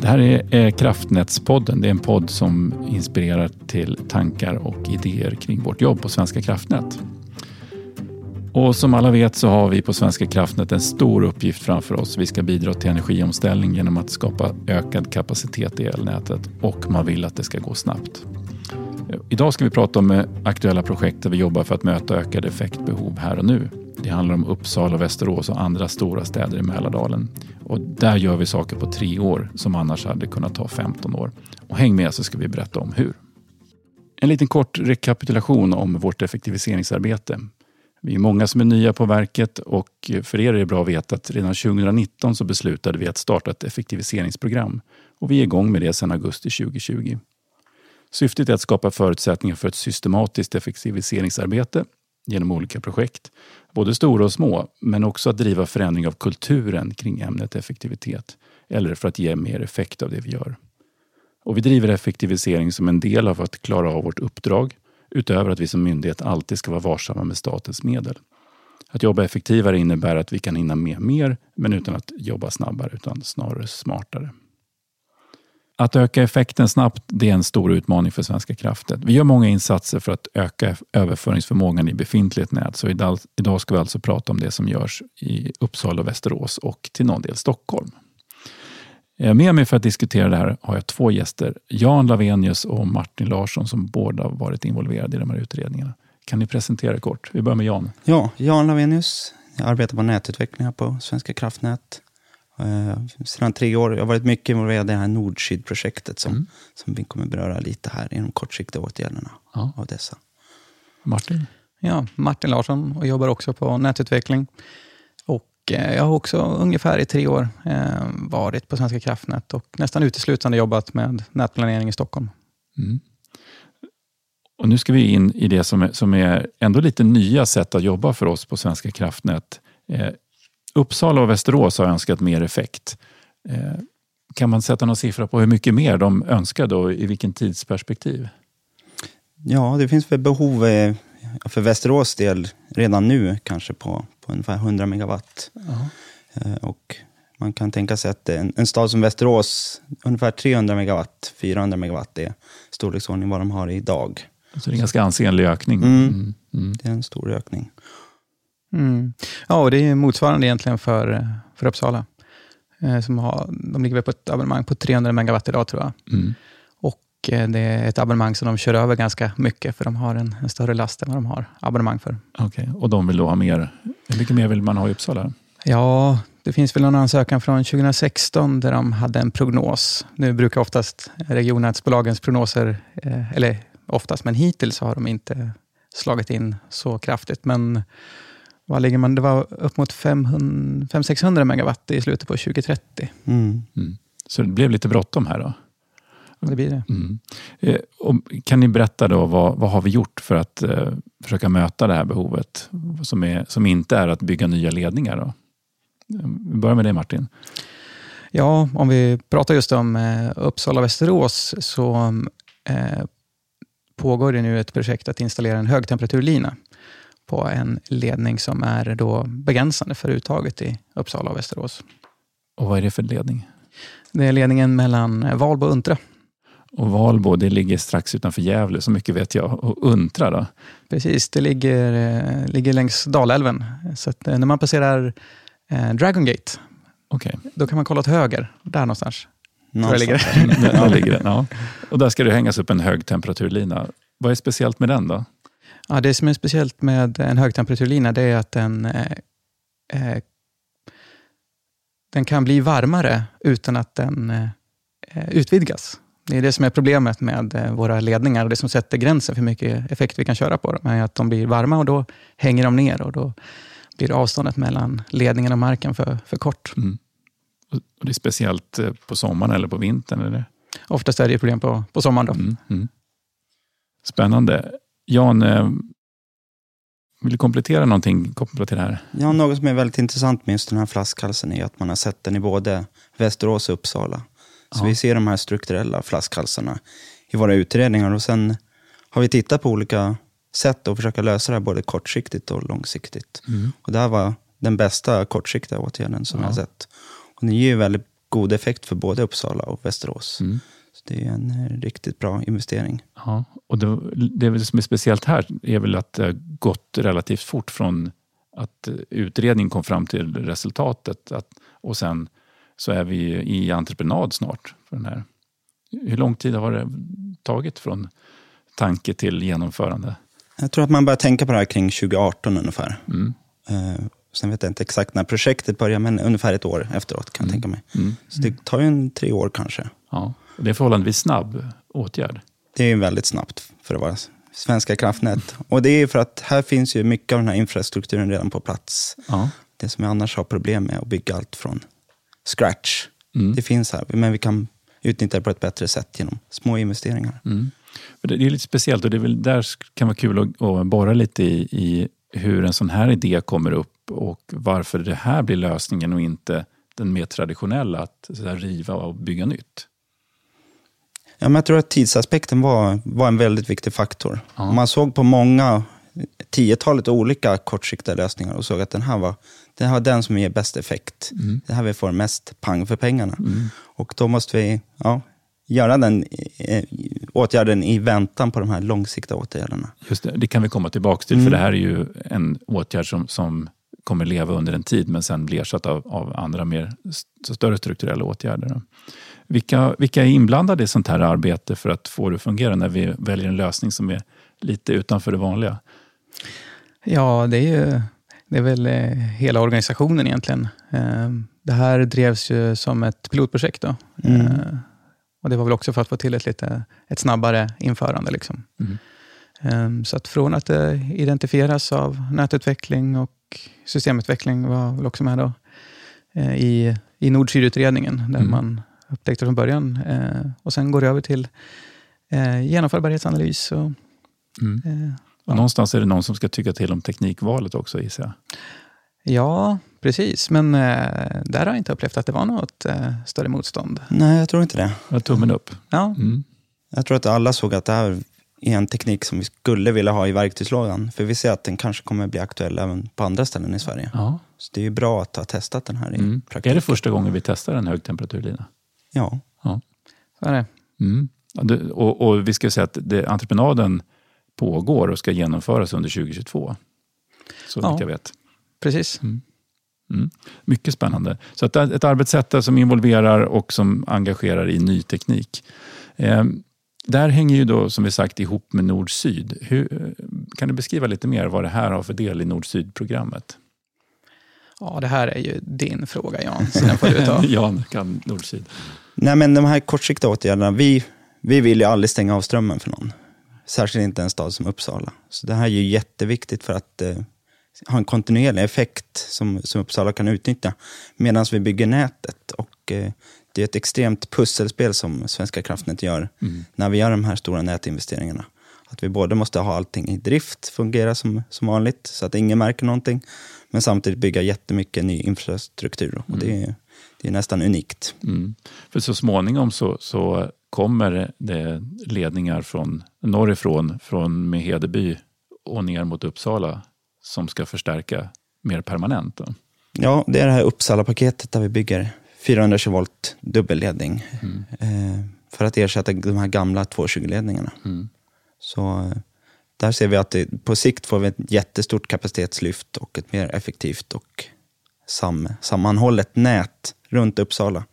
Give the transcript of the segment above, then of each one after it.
Det här är eh, Kraftnätspodden. Det är en podd som inspirerar till tankar och idéer kring vårt jobb på Svenska kraftnät. Och som alla vet så har vi på Svenska kraftnät en stor uppgift framför oss. Vi ska bidra till energiomställning genom att skapa ökad kapacitet i elnätet och man vill att det ska gå snabbt. Idag ska vi prata om eh, aktuella projekt där vi jobbar för att möta ökade effektbehov här och nu. Det handlar om Uppsala, Västerås och andra stora städer i Mälardalen. Och där gör vi saker på tre år som annars hade kunnat ta 15 år. Och häng med så ska vi berätta om hur. En liten kort rekapitulation om vårt effektiviseringsarbete. Vi är många som är nya på verket och för er är det bra att veta att redan 2019 så beslutade vi att starta ett effektiviseringsprogram och vi är igång med det sedan augusti 2020. Syftet är att skapa förutsättningar för ett systematiskt effektiviseringsarbete genom olika projekt, både stora och små, men också att driva förändring av kulturen kring ämnet effektivitet, eller för att ge mer effekt av det vi gör. Och vi driver effektivisering som en del av att klara av vårt uppdrag, utöver att vi som myndighet alltid ska vara varsamma med statens medel. Att jobba effektivare innebär att vi kan hinna med mer, men utan att jobba snabbare, utan snarare smartare. Att öka effekten snabbt det är en stor utmaning för Svenska kraftnät. Vi gör många insatser för att öka överföringsförmågan i befintligt nät. Så idag, ska vi alltså prata om det som görs i Uppsala och Västerås och till någon del Stockholm. Eh, med mig för att diskutera det här har jag två gäster. Jan Lavenius och Martin Larsson som båda varit involverade i de här utredningarna. Kan ni presentera er kort? Vi börjar med Jan. Ja, Jan Lavenius. Jag arbetar på nätutveckling på Svenska kraftnät. Eh, sedan tre år. Jag har varit mycket involverad i det här Nordsyd-projektet som, mm. som vi kommer beröra lite här i de kortsiktiga åtgärderna ja. av dessa. Martin? Ja, Martin Larsson och jobbar också på nätutveckling. Och eh, jag har också ungefär i tre år eh, varit på Svenska kraftnät och nästan uteslutande jobbat med nätplanering i Stockholm. Mm. Och nu ska vi in i det som är, som är ändå lite nya sätt att jobba för oss på Svenska kraftnät. Eh, Uppsala och Västerås har önskat mer effekt. Eh, kan man sätta någon siffra på hur mycket mer de önskade och i vilken tidsperspektiv? Ja, det finns väl behov eh, för Västerås del redan nu kanske på, på ungefär 100 megawatt. Uh Och man kan tänka sig att en, en stad som Västerås, ungefär 300 megawatt, 400 megawatt är storleksordning vad de har idag. Så det är en ganska ansenlig ökning. Mm. Mm. Mm. Det är en stor ökning. Mm. Ja, och det är motsvarande egentligen för, för Uppsala. Eh, som har, de ligger på ett abonnemang på 300 megawatt idag tror jag. Mm. Och eh, det är ett abonnemang som de kör över ganska mycket, för de har en, en större last än vad de har abonnemang för. Okej, okay. och de vill då ha mer? Hur mycket mer vill man ha i Uppsala? Ja, det finns väl någon ansökan från 2016 där de hade en prognos. Nu brukar oftast regionnätsbolagens prognoser, eh, eller oftast, men hittills har de inte slagit in så kraftigt. Men vad ligger man? Det var upp mot 500-600 megawatt i slutet på 2030. Mm. Mm. Så det blev lite bråttom här då? Det blir det. Mm. Eh, kan ni berätta då vad, vad har vi gjort för att eh, försöka möta det här behovet som, är, som inte är att bygga nya ledningar? Då? Vi börjar med dig Martin. Ja, om vi pratar just om eh, Uppsala-Västerås så eh, pågår det nu ett projekt att installera en högtemperaturlina på en ledning som är då begränsande för uttaget i Uppsala och Västerås. Och vad är det för ledning? Det är ledningen mellan Valbo och Untra. Och Valbo, det ligger strax utanför Gävle, så mycket vet jag. Och Untra då? Precis, det ligger, eh, ligger längs Dalälven. Så eh, när man passerar eh, Dragon Gate, okay. då kan man kolla åt höger, där någonstans. någonstans. Där, där ligger den. Ja. Och där ska det hängas upp en högtemperaturlina. Vad är speciellt med den då? Ja, det som är speciellt med en högtemperaturlina det är att den, eh, eh, den kan bli varmare utan att den eh, utvidgas. Det är det som är problemet med eh, våra ledningar och det som sätter gränsen för hur mycket effekt vi kan köra på dem. Är att de blir varma och då hänger de ner och då blir avståndet mellan ledningen och marken för, för kort. Mm. Och det är speciellt eh, på sommaren eller på vintern? Eller? Oftast är det problem på, på sommaren. Då. Mm, mm. Spännande. Jan, eh, vill du komplettera någonting kopplat till det här? Ja, något som är väldigt intressant med just den här flaskhalsen är att man har sett den i både Västerås och Uppsala. Så ja. vi ser de här strukturella flaskhalsarna i våra utredningar och sen har vi tittat på olika sätt att försöka lösa det här både kortsiktigt och långsiktigt. Mm. Och det här var den bästa kortsiktiga åtgärden som ja. jag har sett. Och den ger ju väldigt god effekt för både Uppsala och Västerås. Mm. Det är en eh, riktigt bra investering. Ja, och det, det som är speciellt här är väl att det har gått relativt fort från att utredningen kom fram till resultatet att, och sen så är vi i entreprenad snart. för den här. Hur lång tid har det tagit från tanke till genomförande? Jag tror att man börjar tänka på det här kring 2018 ungefär. Mm. Eh, sen vet jag inte exakt när projektet börjar, men ungefär ett år efteråt kan jag tänka mig. Mm. Så det tar ju en tre år kanske. Ja. Det är förhållandevis snabb åtgärd. Det är väldigt snabbt för att vara Svenska kraftnät. Och det är för att här finns ju mycket av den här infrastrukturen redan på plats. Ja. Det som jag annars har problem med, att bygga allt från scratch. Mm. Det finns här, men vi kan utnyttja det på ett bättre sätt genom små investeringar. Mm. Det är lite speciellt och det är väl där kan vara kul att, att borra lite i, i hur en sån här idé kommer upp och varför det här blir lösningen och inte den mer traditionella att riva och bygga nytt. Ja, men jag tror att tidsaspekten var, var en väldigt viktig faktor. Ja. Man såg på många, tiotalet olika kortsiktiga lösningar och såg att den här var det här den som ger bäst effekt. Mm. Det här vi får mest pang för pengarna. Och då måste vi ja, göra den eh, åtgärden i väntan på de här långsiktiga åtgärderna. Just det, det kan vi komma tillbaka till, för det här är ju en åtgärd som, som kommer leva under en tid men sen blir ersatt av, av andra mer st- större strukturella åtgärder. Vilka, vilka är inblandade i sånt här arbete för att få det att fungera när vi väljer en lösning som är lite utanför det vanliga? Ja, det är ju det är väl eh, hela organisationen egentligen. Eh, det här drevs ju som ett pilotprojekt. Då. Mm. Eh, och Det var väl också för att få till ett, lite, ett snabbare införande. Liksom. Mm. Eh, så att från att det identifieras av nätutveckling och systemutveckling var väl också med då, eh, i, i nord-syd-utredningen, där Mm. man upptäckte från början. Eh, och sen går det över till eh, genomförbarhetsanalys. Och, Mm. eh, Och någonstans är det någon som ska tycka till om teknikvalet också gissar jag. Ja, precis. Men eh, där har jag inte upplevt att det var något eh, större motstånd. Nej, jag tror inte det. Ja, Tummen upp. Ja, Mm. Jag tror att alla såg att det här är en teknik som vi skulle vilja ha i verktygslådan. För vi ser att den kanske kommer bli aktuell även på andra ställen i Sverige. Ja. Så det är ju bra att ha testat den här i Mm. praktiken. Är det första gången vi testar en högtemperaturlina? Ja. Ja. så är det. Mm. Och, och vi ska säga att det, entreprenaden pågår och ska genomföras under 2022. Så Ja. vitt jag vet. Precis. Mm. Mycket spännande. Så att ett arbetssätt som involverar och som engagerar i ny teknik. Eh, där hänger ju då som vi sagt ihop med Nord-Syd. Hur, kan du beskriva lite mer vad det här har för del i Nord-Syd-programmet? Ja, det här är ju din fråga Jan, så den får du ta. Jan kan Nord-Syd. Nej, men de här kortsiktiga åtgärderna, vi, vi vill ju aldrig stänga av strömmen för någon. Särskilt inte en stad som Uppsala. Så det här är ju jätteviktigt för att eh, ha en kontinuerlig effekt som, som Uppsala kan utnyttja medan vi bygger nätet. Och eh, det är ett extremt pusselspel som Svenska kraftnät gör när vi gör de här stora nätinvesteringarna. Att vi både måste ha allting i drift, fungera som, som vanligt, så att ingen märker någonting, men samtidigt bygga jättemycket ny infrastruktur. Och det, är, det är nästan unikt. Mm. För så småningom så, så kommer det ledningar från norrifrån, från med Hedeby och ner mot Uppsala som ska förstärka mer permanent. Då. Ja, det är det här Uppsala-paketet där vi bygger 420 volt dubbelledning eh, för att ersätta de här gamla 220-ledningarna. Mm. Så eh, där ser vi att det, på sikt får vi ett jättestort kapacitetslyft och ett mer effektivt och sam, sammanhållet nät runt Uppsala.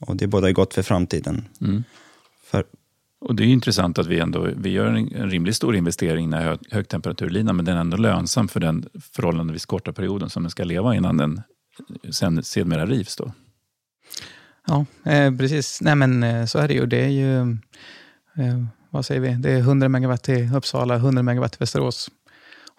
Och det båda är gott för framtiden. Mm. För, Och det är ju intressant att vi ändå vi gör en, en rimligt stor investering i hög, högtemperaturlinan men den är ändå lönsam för den förhållandevis korta perioden som den ska leva innan den sen sedermera rivs. Då. Ja, eh, precis. Nej, men eh, så är det ju. Det är ju, eh, vad säger vi, det är 100 megawatt till Uppsala, 100 megawatt till Västerås.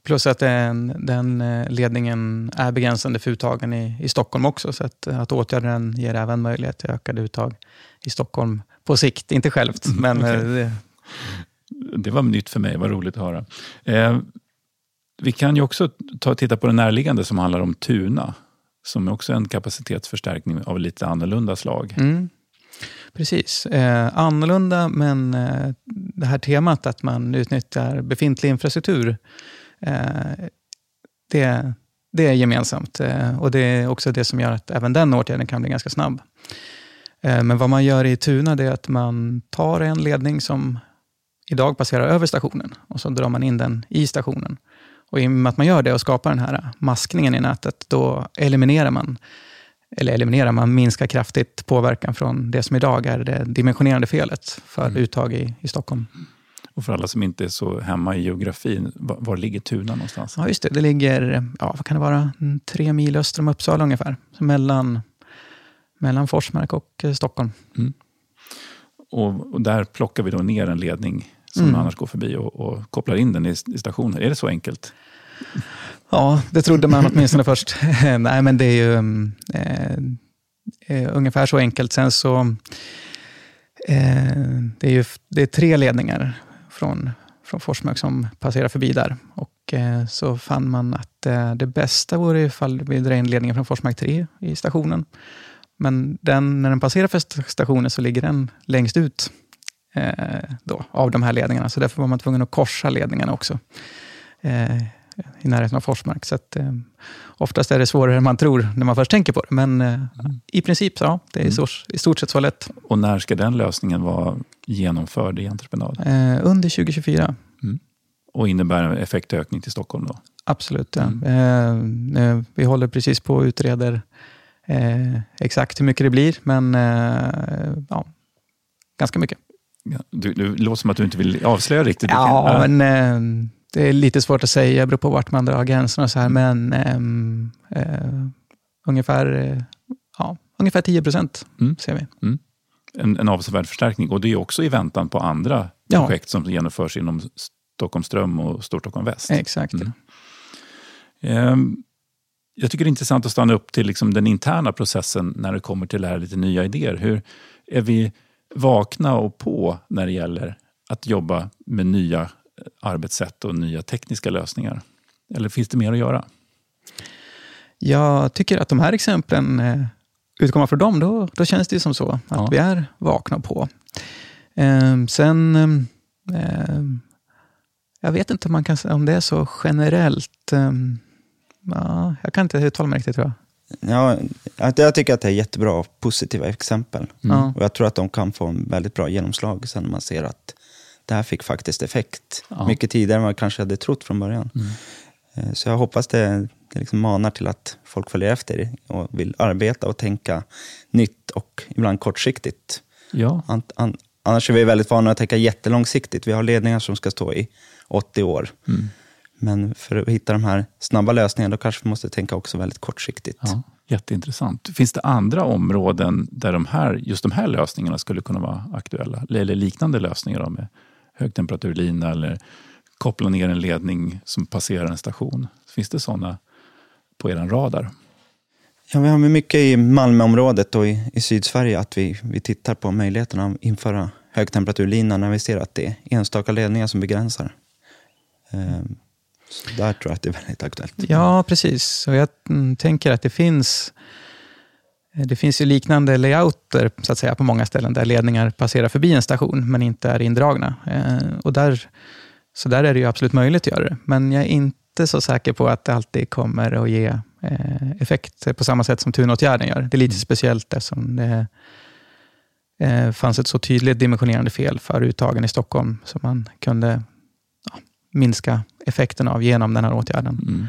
Plus att den, den eh, ledningen är begränsande för uttagen i, i Stockholm också. Så att, att åtgärda den ger även möjlighet till ökade uttag i Stockholm på sikt. Inte självt, men okej. eh, det, Det var nytt för mig, vad roligt att höra. Eh, vi kan ju också ta, titta på det närliggande som handlar om Tuna. Som är också en kapacitetsförstärkning av lite annorlunda slag. Mm. Precis. Eh, annorlunda, men eh, det här temat att man utnyttjar befintlig infrastruktur, eh, det, det är gemensamt. Eh, och Det är också det som gör att även den åtgärden kan bli ganska snabb. Eh, men vad man gör i Tuna det är att man tar en ledning som idag passerar över stationen och så drar man in den i stationen. Och I och med att man gör det och skapar den här maskningen i nätet, då eliminerar man eller eliminerar, man minskar kraftigt påverkan från det som idag är det dimensionerande felet för mm. uttag i, i Stockholm. Och för alla som inte är så hemma i geografin, var, var ligger Tuna någonstans? Ja, just det. Det ligger, ja, vad kan det vara, tre mil öster om Uppsala ungefär. Mellan, mellan Forsmark och eh, Stockholm. Mm. Och, och, där plockar vi då ner en ledning som mm. annars går förbi och, och, kopplar in den i, i stationen. Är det så enkelt? Ja, det trodde man åtminstone först. Nej, men det är ju mm, eh, eh, ungefär så enkelt. Sen så, eh, det är ju det är tre ledningar från, från Forsmark som passerar förbi där. Och eh, så fann man att eh, det bästa vore ifall vi drar in ledningen från Forsmark 3 i stationen. Men den, när den passerar för stationen så ligger den längst ut eh, då, av de här ledningarna. Så därför var man tvungen att korsa ledningarna också eh, i närheten av Forsmark. Så att, eh, oftast är det svårare än man tror när man först tänker på det. Men eh, mm. i princip, ja, det är mm. i stort sett så lätt. Och när ska den lösningen vara genomförd i entreprenad? Eh, under 2024. Mm. Och innebär en effektökning till Stockholm då? Absolut. Ja. Mm. Eh, vi håller precis på och utreder eh, exakt hur mycket det blir, men eh, ja, ganska mycket. Ja, du, du låter som att du inte vill avslöja riktigt. Ja, men det är lite svårt att säga, beror på vart man drar gränserna och så här, men um, uh, ungefär, uh, ja, ungefär 10 procent mm. ser vi. Mm. En, en avsevärd förstärkning och det är också i väntan på andra ja. projekt som genomförs inom Stockholm Ström och Storstockholm Väst. Exakt. Mm. Um, jag tycker det är intressant att stanna upp till liksom den interna processen när det kommer till det här lite nya idéer. Hur är vi vakna och på när det gäller att jobba med nya arbetssätt och nya tekniska lösningar? Eller finns det mer att göra? Jag tycker att de här exemplen, eh, utgår man från dem, då, då känns det som så. Att ja. vi är vakna på. Eh, sen, eh, jag vet inte om, man kan, om det är så generellt. Eh, ja, jag kan inte uttala mig riktigt tror jag. Ja, jag tycker att det är jättebra positiva exempel. Mm. Och jag tror att de kan få en väldigt bra genomslag sen när man ser att det här fick faktiskt effekt. Ja. Mycket tidigare än vad jag kanske hade trott från början. Mm. Eh, så jag hoppas det, det liksom manar till att folk följer efter och vill arbeta och tänka nytt och ibland kortsiktigt. Ja. An, an, annars är vi väldigt vana att tänka jättelångsiktigt. Vi har ledningar som ska stå i 80 år. Mm. Men för att hitta de här snabba lösningarna, då kanske vi måste tänka också väldigt kortsiktigt. Ja, jätteintressant. Finns det andra områden där de här, just de här lösningarna skulle kunna vara aktuella? Eller liknande lösningar med högtemperaturlina eller koppla ner en ledning som passerar en station. Finns det sådana på er radar? Ja, vi har mycket i Malmöområdet och i, i Sydsverige att vi, vi tittar på möjligheterna att införa högtemperaturlina när vi ser att det är enstaka ledningar som begränsar. Ehm, så där tror jag att det är väldigt aktuellt. Ja, precis. Och jag mm, tänker att det finns Eh, det finns ju liknande layouter så att säga, på många ställen där ledningar passerar förbi en station men inte är indragna. Eh, och där, så där är det ju absolut möjligt att göra det. Men jag är inte så säker på att det alltid kommer att ge eh, effekt på samma sätt som tunåtgärden gör. Det är lite mm. speciellt eftersom det fanns ett så tydligt dimensionerande fel för uttagen i Stockholm som man kunde ja, minska effekten av genom den här åtgärden. Mm.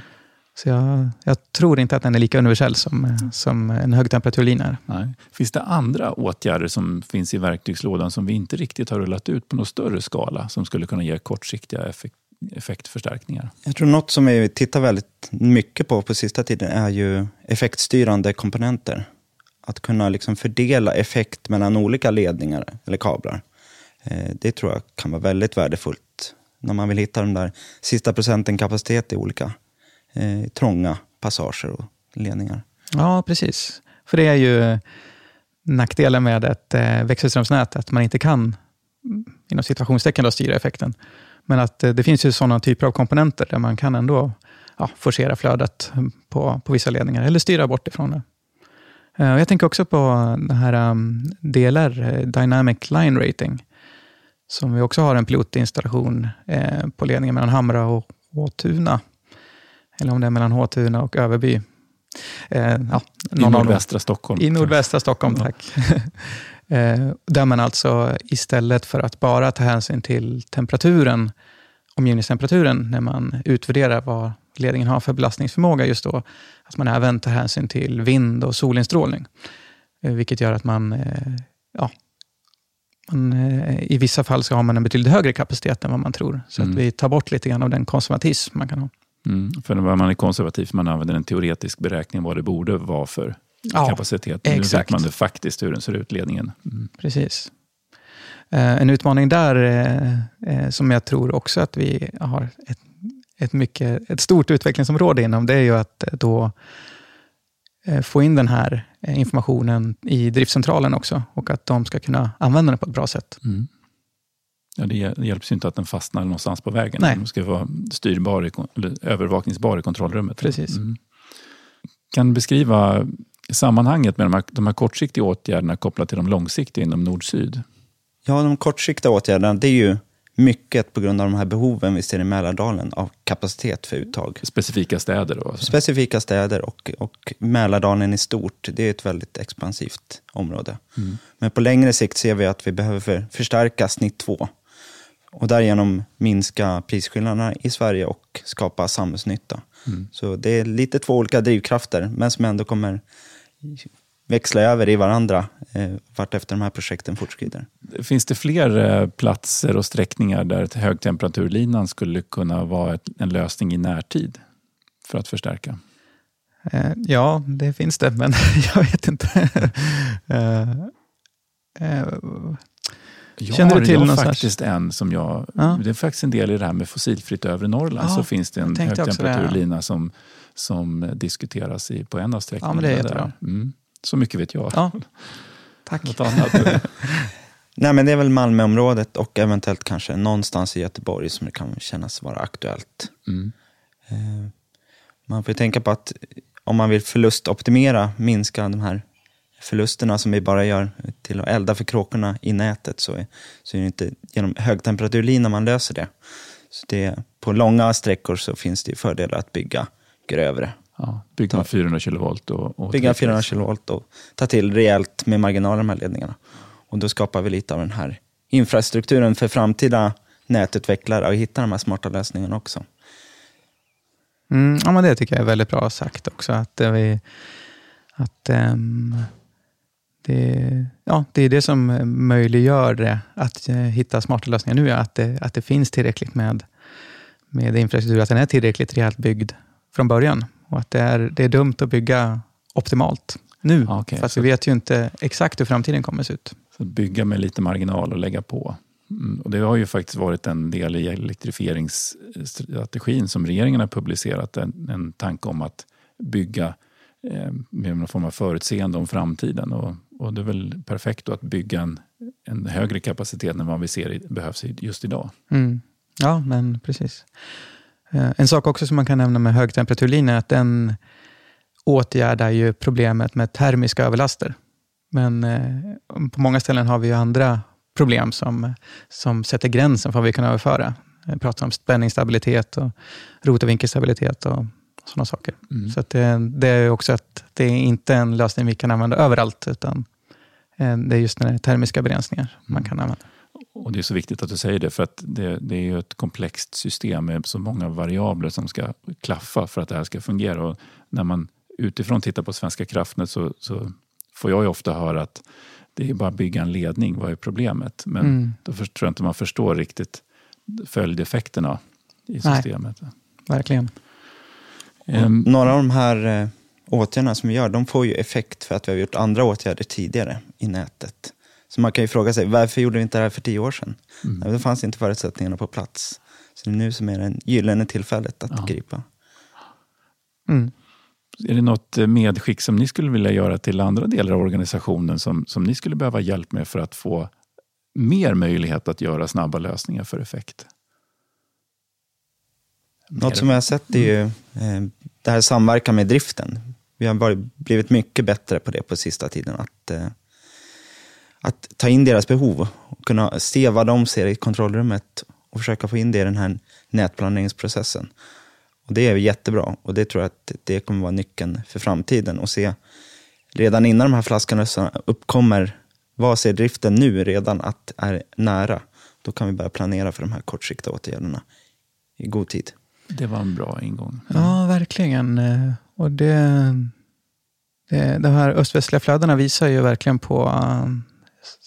Så jag, jag, tror inte att den är lika universell som, som en högtemperaturlina är. Nej. Finns det andra åtgärder som finns i verktygslådan som vi inte riktigt har rullat ut på någon större skala som skulle kunna ge kortsiktiga effekt, effektförstärkningar? Jag tror något som vi tittar väldigt mycket på på sista tiden är ju effektstyrande komponenter. Att kunna liksom fördela effekt mellan olika ledningar eller kablar. Eh, det tror jag kan vara väldigt värdefullt när man vill hitta den där sista procenten kapacitet i olika eh, trånga passager och ledningar. Ja, precis. För det är ju nackdelen med ett eh, växelströmsnät, att man inte kan inom situationstecken då, styra effekten. Men att eh, det finns ju sådana typer av komponenter där man kan ändå ja, forcera flödet på, på vissa ledningar eller styra bort ifrån det. Eh, jag tänker också på det här um, DLR, eh, Dynamic Line Rating, som vi också har en pilotinstallation eh, på ledningen mellan Hamra och, och Tuna eller om det är mellan Håtuna och Överby. Eh, ja, I nordvästra Stockholm. I nordvästra Stockholm, tack. eh, där man alltså istället för att bara ta hänsyn till temperaturen, omgivningstemperaturen, när man utvärderar vad ledningen har för belastningsförmåga just då, att man även tar hänsyn till vind och solinstrålning. Eh, vilket gör att man, eh, ja, man, eh, i vissa fall så har man en betydligt högre kapacitet än vad man tror. Så mm. att vi tar bort lite grann av den konservatism man kan ha. Mm, för när man är konservativ, man använder en teoretisk beräkning vad det borde vara för ja, kapacitet. Nu exakt. vet man det faktiskt hur den ser ut, ledningen. Mm. Precis. En utmaning där, som jag tror också att vi har ett, ett, mycket, ett stort utvecklingsområde inom, det är ju att då få in den här informationen i driftcentralen också och att de ska kunna använda den på ett bra sätt. Mm. Ja, det hjälps ju inte att den fastnar någonstans på vägen. Nej. Den ska vara styrbar, eller övervakningsbar i kontrollrummet. Precis. Mm. Kan du beskriva sammanhanget med de här, de här kortsiktiga åtgärderna kopplat till de långsiktiga inom nord-syd? Ja, de kortsiktiga åtgärderna, det är ju mycket på grund av de här behoven vi ser i Mälardalen av kapacitet för uttag. Specifika städer? Då, alltså. Specifika städer och, och Mälardalen i stort. Det är ett väldigt expansivt område. Mm. Men på längre sikt ser vi att vi behöver förstärka snitt 2 och därigenom minska prisskillnaderna i Sverige och skapa samhällsnytta. Mm. Så det är lite två olika drivkrafter, men som ändå kommer växla över i varandra eh, vartefter de här projekten fortskrider. Finns det fler eh, platser och sträckningar där högtemperaturlinan skulle kunna vara ett, en lösning i närtid för att förstärka? Eh, ja, det finns det, men jag vet inte. eh, jag Känner du till jag faktiskt en som jag... Ja. Det är faktiskt en del i det här med fossilfritt övre Norrland. Ja, så finns det en högtemperaturlina som, som diskuteras i, på en av sträckningarna. Ja, men det är jättebra. Mm. Så mycket vet jag. Ja. Tack. Något annat? Nej, men det är väl Malmöområdet och eventuellt kanske någonstans i Göteborg som det kan kännas vara aktuellt. Mm. Eh, man får tänka på att om man vill förlustoptimera, minska de här förlusterna som vi bara gör till att elda för kråkorna i nätet så är, så är det inte genom högtemperaturlina man löser det. Så det. På långa sträckor så finns det fördelar att bygga grövre. Ja, bygga med 400 kilovolt. Och, och bygga 400 kilovolt och ta till rejält med marginaler de här ledningarna. Och då skapar vi lite av den här infrastrukturen för framtida nätutvecklare och hitta de här smarta lösningarna också. Mm, ja, men det tycker jag är väldigt bra sagt också. Att, vi, att um, det, ja, det är det som möjliggör det, att uh, hitta smarta lösningar nu, att det, att det finns tillräckligt med, med infrastruktur, att den är tillräckligt rejält byggd från början. Och att det är, det är dumt att bygga optimalt nu, okay, fast vi vet ju inte exakt hur framtiden kommer att se ut. Så bygga med lite marginal och lägga på. Mm, och det har ju faktiskt varit en del i elektrifieringsstrategin som regeringen har publicerat, en, en tanke om att bygga eh, med någon form av förutseende om framtiden. Och, och det är väl perfekt att bygga en, en högre kapacitet än vad vi ser behövs just idag. Mm. Ja, men precis. Eh, en sak också som man kan nämna med högtemperaturlinjen är att den åtgärdar ju problemet med termiska överlaster. Men eh, på många ställen har vi ju andra problem som, som sätter gränsen för vad vi kan överföra. Vi pratar om spänningsstabilitet och rotorvinkelstabilitet och sådana saker. Mm. Så det, det, är också att det är inte en lösning vi kan använda överallt, utan eh, det är just den termiska begränsningar man mm. kan använda. Och Det är så viktigt att du säger det, för att det, det är ju ett komplext system med så många variabler som ska klaffa för att det här ska fungera. Och när man utifrån tittar på Svenska kraftnät så, så får jag ju ofta höra att det är bara att bygga en ledning, vad är problemet? Men mm. då tror jag inte man förstår riktigt följdeffekterna i systemet. Nej, verkligen. Um, några av de här eh, åtgärderna som vi gör, de får ju effekt för att vi har gjort andra åtgärder tidigare i nätet. Så man kan ju fråga sig, varför gjorde vi inte det här för tio år sedan? Mm. Nej, det fanns inte förutsättningarna på plats. Så det är nu som är det gyllene tillfället att ja. gripa. Mm. Är det något medskick som ni skulle vilja göra till andra delar av organisationen som, som ni skulle behöva hjälp med för att få mer möjlighet att göra snabba lösningar för effekt? Något som jag har sett är ju eh, det här samverkan med driften. Vi har blivit mycket bättre på det på sista tiden. Att eh, att ta in deras behov och kunna se vad de ser i kontrollrummet och försöka få in det i den här nätplaneringsprocessen. Och det är jättebra och det tror jag att det kommer vara nyckeln för framtiden. Och se redan innan de här flaskhalsarna uppkommer, vad ser driften nu redan att är nära? Då kan vi börja planera för de här kortsiktiga åtgärderna i god tid. Det var en bra ingång. Ja, verkligen. Eh, och det, det, de här öst-västliga flödena visar ju verkligen på eh,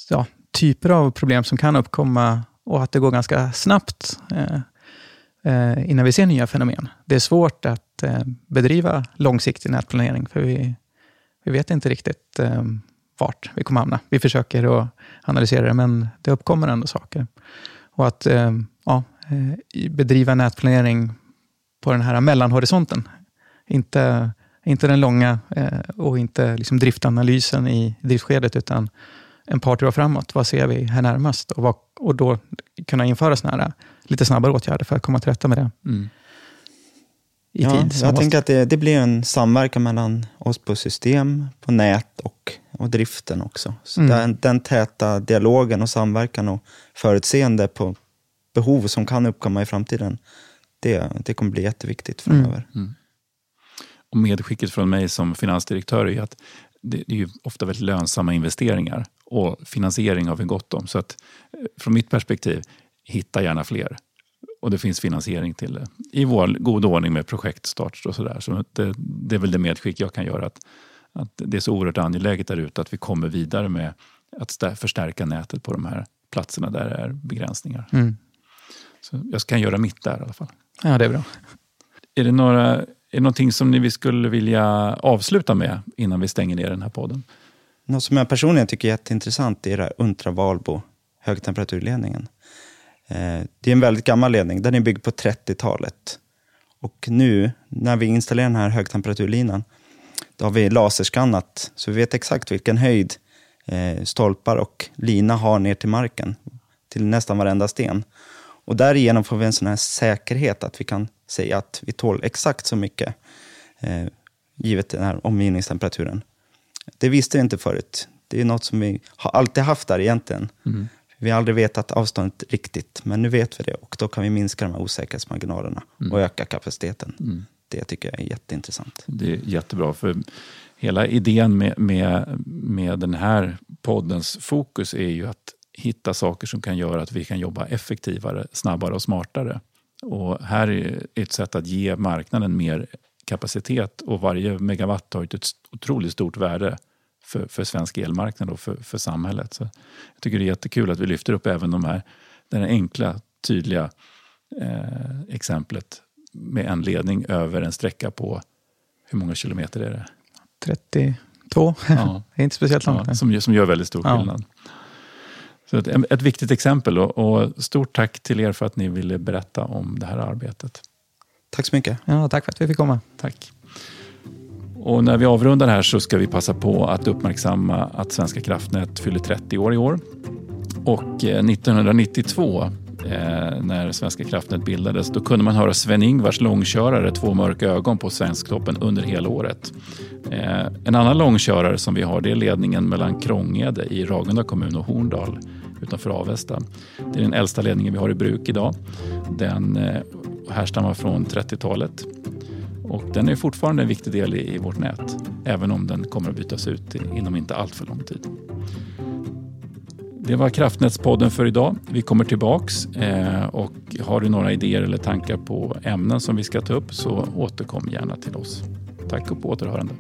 ja, typer av problem som kan uppkomma och att det går ganska snabbt eh, eh, innan vi ser nya fenomen. Det är svårt att eh, bedriva långsiktig nätplanering, för vi, vi vet inte riktigt eh, vart vi kommer hamna. Vi försöker att analysera det, men det uppkommer ändå saker. Och att eh, ja, eh, bedriva nätplanering på den här mellanhorisonten, inte, inte den långa eh, och inte liksom driftanalysen i driftskedet, utan en par år framåt. Vad ser vi här närmast? Och, vad, och då kunna införa såna här lite snabbare åtgärder för att komma till rätta med det. Mm. I ja, tid. Jag tänker att det, det, blir en samverkan mellan oss på system, på nät och, och driften också. Så mm. den, den täta dialogen och samverkan och förutseende på behov som kan uppkomma i framtiden, det, det kommer bli jätteviktigt framöver. Mm. Mm. Och medskicket från mig som finansdirektör är att det är ju ofta väldigt lönsamma investeringar och finansiering har vi gott om. Så att eh, från mitt perspektiv, hitta gärna fler. Och det finns finansiering till det. I vår god ordning med projektstart och sådär. Så det, det är väl det medskick jag kan göra. Att, att det är så oerhört angeläget där ute att vi kommer vidare med att förstärka nätet på de här platserna där det är begränsningar. Mm. Så jag kan göra mitt där i alla fall. Ja, det är bra. Är det, några, är det någonting som ni skulle vilja avsluta med innan vi stänger ner den här podden? Något som jag personligen tycker är jätteintressant är det Untra Valbo högtemperaturledningen. Eh, det är en väldigt gammal ledning. Den är byggd på 30-talet. Och nu när vi installerar den här högtemperaturlinan, då har vi laserskannat, så vi vet exakt vilken höjd eh, stolpar och lina har ner till marken, till nästan varenda sten. Och därigenom får vi en sån här säkerhet att vi kan säga att vi tål exakt så mycket, eh, givet den här omgivningstemperaturen. Det visste vi inte förut. Det är något som vi har alltid haft där egentligen. Mm. Vi har aldrig vetat avståndet riktigt, men nu vet vi det och då kan vi minska de här osäkerhetsmarginalerna mm. och öka kapaciteten. Mm. Det tycker jag är jätteintressant. Det är jättebra, för hela idén med, med, med den här poddens fokus är ju att hitta saker som kan göra att vi kan jobba effektivare, snabbare och smartare. Och här är ett sätt att ge marknaden mer kapacitet och varje megawatt har ett otroligt stort värde för, för svensk elmarknad och för, för samhället. Så jag tycker det är jättekul att vi lyfter upp även de här, det här enkla, tydliga eh, exemplet med en ledning över en sträcka på, hur många kilometer är det? 32, ja. det är inte speciellt långt. Ja, som, som gör väldigt stor skillnad. Ja. Så ett, ett, viktigt exempel och, och, stort tack till er för att ni ville berätta om det här arbetet. Tack så mycket. Ja, tack för att vi fick komma. Tack. Och när vi avrundar här så ska vi passa på att uppmärksamma att Svenska kraftnät fyller 30 år i år. Och 1992 eh, eh, när Svenska kraftnät bildades, då kunde man höra Sven-Ingvars långkörare Två mörka ögon på Svensktoppen under hela året. Eh, en annan långkörare som vi har det är ledningen mellan Krångede i Ragunda kommun och Horndal utanför Avesta. Det är den äldsta ledningen vi har i bruk idag. Den härstammar från 30-talet och den är fortfarande en viktig del i, vårt nät, även om den kommer att bytas ut inom inte allt för lång tid. Det var Kraftnätspodden för idag. Vi kommer tillbaks eh, och har du några idéer eller tankar på ämnen som vi ska ta upp så återkom gärna till oss. Tack och på återhörande.